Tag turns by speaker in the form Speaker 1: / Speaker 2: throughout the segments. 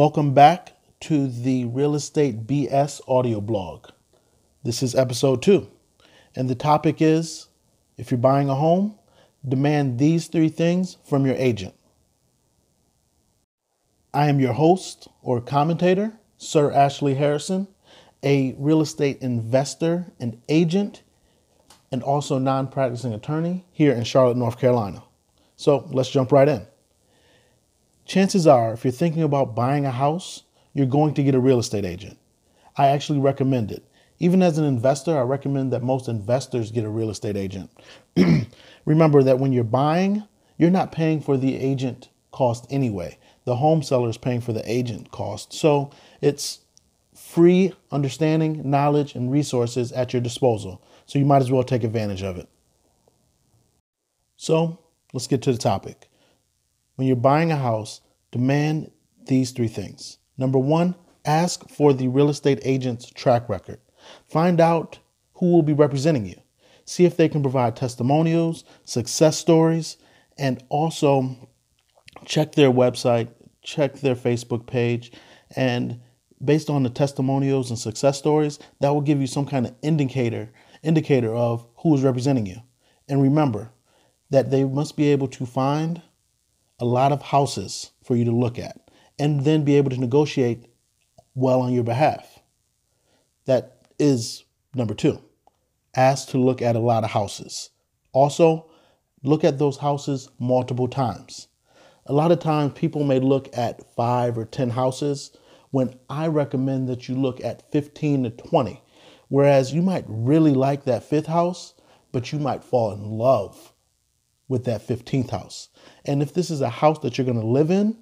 Speaker 1: Welcome back to the Real Estate BS audio blog. This is episode two, and the topic is if you're buying a home, demand these three things from your agent. I am your host or commentator, Sir Ashley Harrison, a real estate investor and agent, and also non practicing attorney here in Charlotte, North Carolina. So let's jump right in chances are, if you're thinking about buying a house, you're going to get a real estate agent. I actually recommend it. Even as an investor, I recommend that most investors get a real estate agent. Remember that when you're buying, you're not paying for the agent cost anyway. The home seller is paying for the agent cost. So it's free understanding, knowledge, and resources at your disposal. So you might as well take advantage of it. So let's get to the topic when you're buying a house, demand these three things. Number one, ask for the real estate agent's track record. Find out who will be representing you. See if they can provide testimonials, success stories, and also check their website, check their Facebook page, and based on the testimonials and success stories, that will give you some kind of indicator indicator of who is representing you. And remember that they must be able to find a lot of houses for you to look at and then be able to negotiate well on your behalf. That is number two. Ask to look at a lot of houses. Also, look at those houses multiple times. A lot of times people may look at five or 10 houses when I recommend that you look at 15 to 20. Whereas you might really like that fifth house, but you might fall in love with that 15th house. And if this is a house that you're going to live in,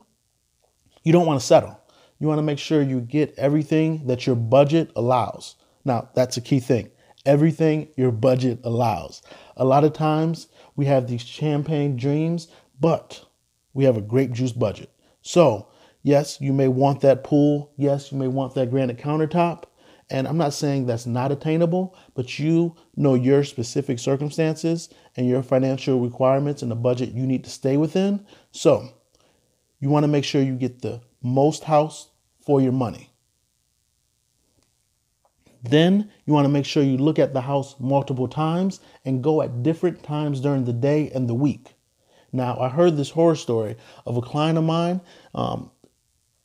Speaker 1: you don't want to settle. You want to make sure you get everything that your budget allows. Now, that's a key thing. Everything your budget allows. A lot of times we have these champagne dreams, but we have a grape juice budget. So, yes, you may want that pool. Yes, you may want that granite countertop. And I'm not saying that's not attainable, but you know your specific circumstances and your financial requirements and the budget you need to stay within. So you want to make sure you get the most house for your money. Then you want to make sure you look at the house multiple times and go at different times during the day and the week. Now, I heard this horror story of a client of mine. Um,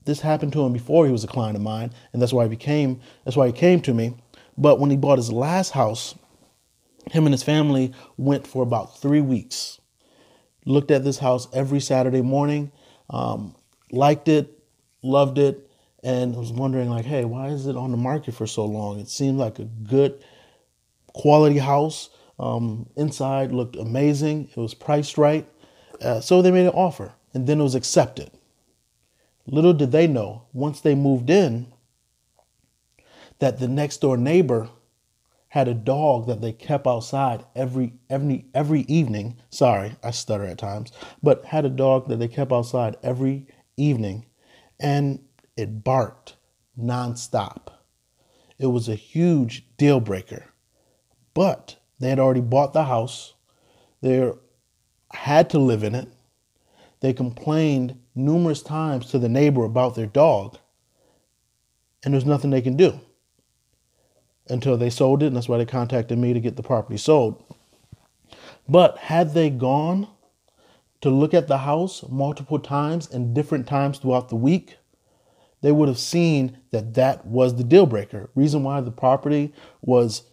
Speaker 1: this happened to him before he was a client of mine, and that's why he became that's why he came to me. But when he bought his last house, him and his family went for about three weeks. Looked at this house every Saturday morning, um, liked it, loved it, and was wondering like, hey, why is it on the market for so long? It seemed like a good quality house. Um, inside looked amazing. It was priced right, uh, so they made an offer, and then it was accepted. Little did they know, once they moved in, that the next door neighbor had a dog that they kept outside every every every evening. Sorry, I stutter at times, but had a dog that they kept outside every evening and it barked nonstop. It was a huge deal breaker. But they had already bought the house. They had to live in it. They complained numerous times to the neighbor about their dog, and there's nothing they can do until they sold it, and that's why they contacted me to get the property sold. But had they gone to look at the house multiple times and different times throughout the week, they would have seen that that was the deal breaker. Reason why the property was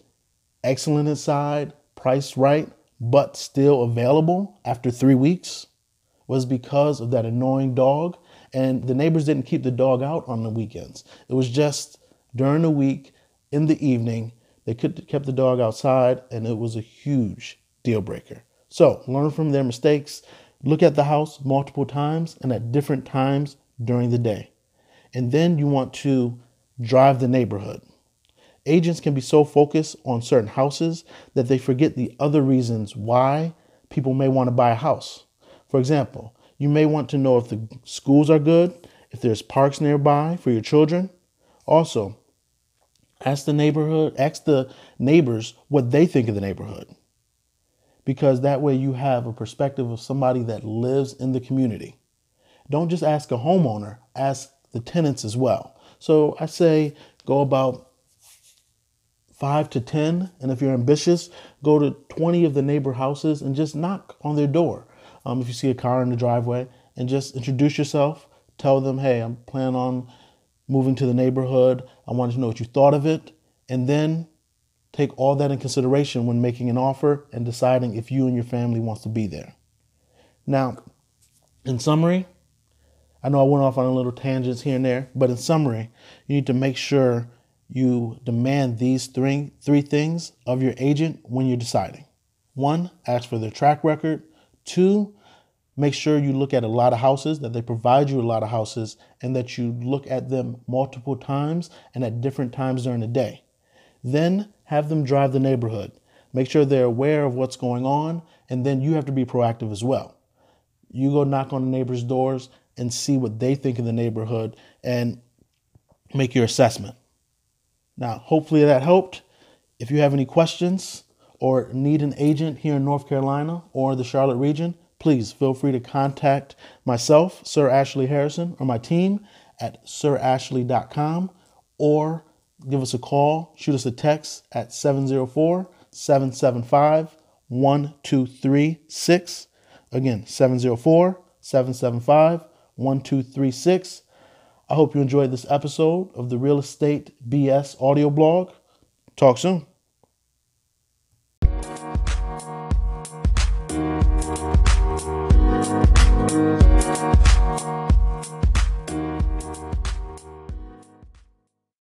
Speaker 1: excellent inside, priced right, but still available after three weeks was because of that annoying dog. And the neighbors didn't keep the dog out on the weekends. It was just during the week, in the evening, they kept the dog outside, and it was a huge deal breaker. So learn from their mistakes. Look at the house multiple times and at different times during the day. And then you want to drive the neighborhood. Agents can be so focused on certain houses that they forget the other reasons why people may want to buy a house. For example, you may want to know if the schools are good, if there's parks nearby for your children. Also, ask the neighborhood, ask the neighbors what they think of the neighborhood. Because that way you have a perspective of somebody that lives in the community. Don't just ask a homeowner, ask the tenants as well. So I say go about five to 10. And if you're ambitious, go to 20 of the neighbor houses and just knock on their door. Um, if you see a car in the driveway, and just introduce yourself. Tell them, hey, I'm planning on moving to the neighborhood. I wanted to know what you thought of it. And then take all that in consideration when making an offer and deciding if you and your family wants to be there. Now, in summary, I know I went off on a little tangents here and there, but in summary, you need to make sure you demand these three, three things of your agent when you're deciding. One, ask for their track record. Two, make sure you look at a lot of houses, that they provide you a lot of houses, and that you look at them multiple times and at different times during the day. Then have them drive the neighborhood. Make sure they're aware of what's going on, and then you have to be proactive as well. You go knock on the neighbors' doors and see what they think of the neighborhood and make your assessment. Now, hopefully that helped. If you have any questions or need an agent here in North Carolina or the Charlotte region, please feel free to contact myself, Sir Ashley Harrison, or my team at sirashley.com or give us a call, shoot us a text at 704 775 1236. Again, 704 775 1236. I hope you enjoyed this episode of the Real Estate BS audio blog. Talk soon.